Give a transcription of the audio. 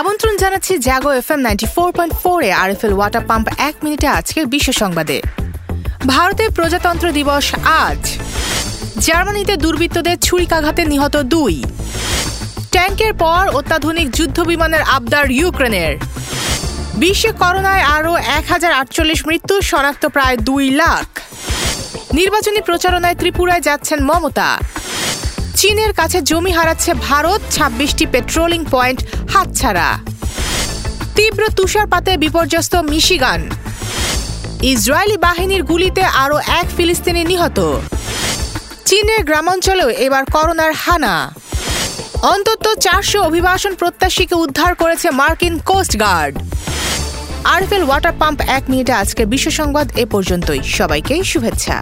আমন্ত্রণ জানাচ্ছি Jago F M ninety four point ফোরে আর এফ এল ওয়াটার পাম্প এক মিনিটে আজকের বিশ্ব সংবাদে। ভারতের প্রজাতন্ত্র দিবস আজ। জার্মানিতে দুর্বৃত্তদের ছুরিকাঘাতে নিহত দুই। ট্যাঙ্কের পর অত্যাধুনিক যুদ্ধ বিমানের আবদার ইউক্রেনের। বিশ্বে করোনায় আরও এক হাজার আটচল্লিশ মৃত্যু, শনাক্ত প্রায় দুই লাখ। নির্বাচনী প্রচারণায় ত্রিপুরায় যাচ্ছেন মমতা। চীনের কাছে জমি হারাচ্ছে ভারত, ছাব্বিশটি পেট্রোলিং পয়েন্ট হাতছাড়া। তীব্র তুষারপাতে বিপর্যস্ত মিশিগান। ইসরায়েলি বাহিনীর গুলিতে আরও এক ফিলিস্তিনি নিহত। চীনের গ্রামাঞ্চলেও এবার করোনার হানা। অন্তত চারশো অভিবাসন প্রত্যাশীকে উদ্ধার করেছে মার্কিন coast guard. RFL water pump এক মিনিটে আজকের বিশ্ব সংবাদ এ পর্যন্তই। সবাইকে শুভেচ্ছা।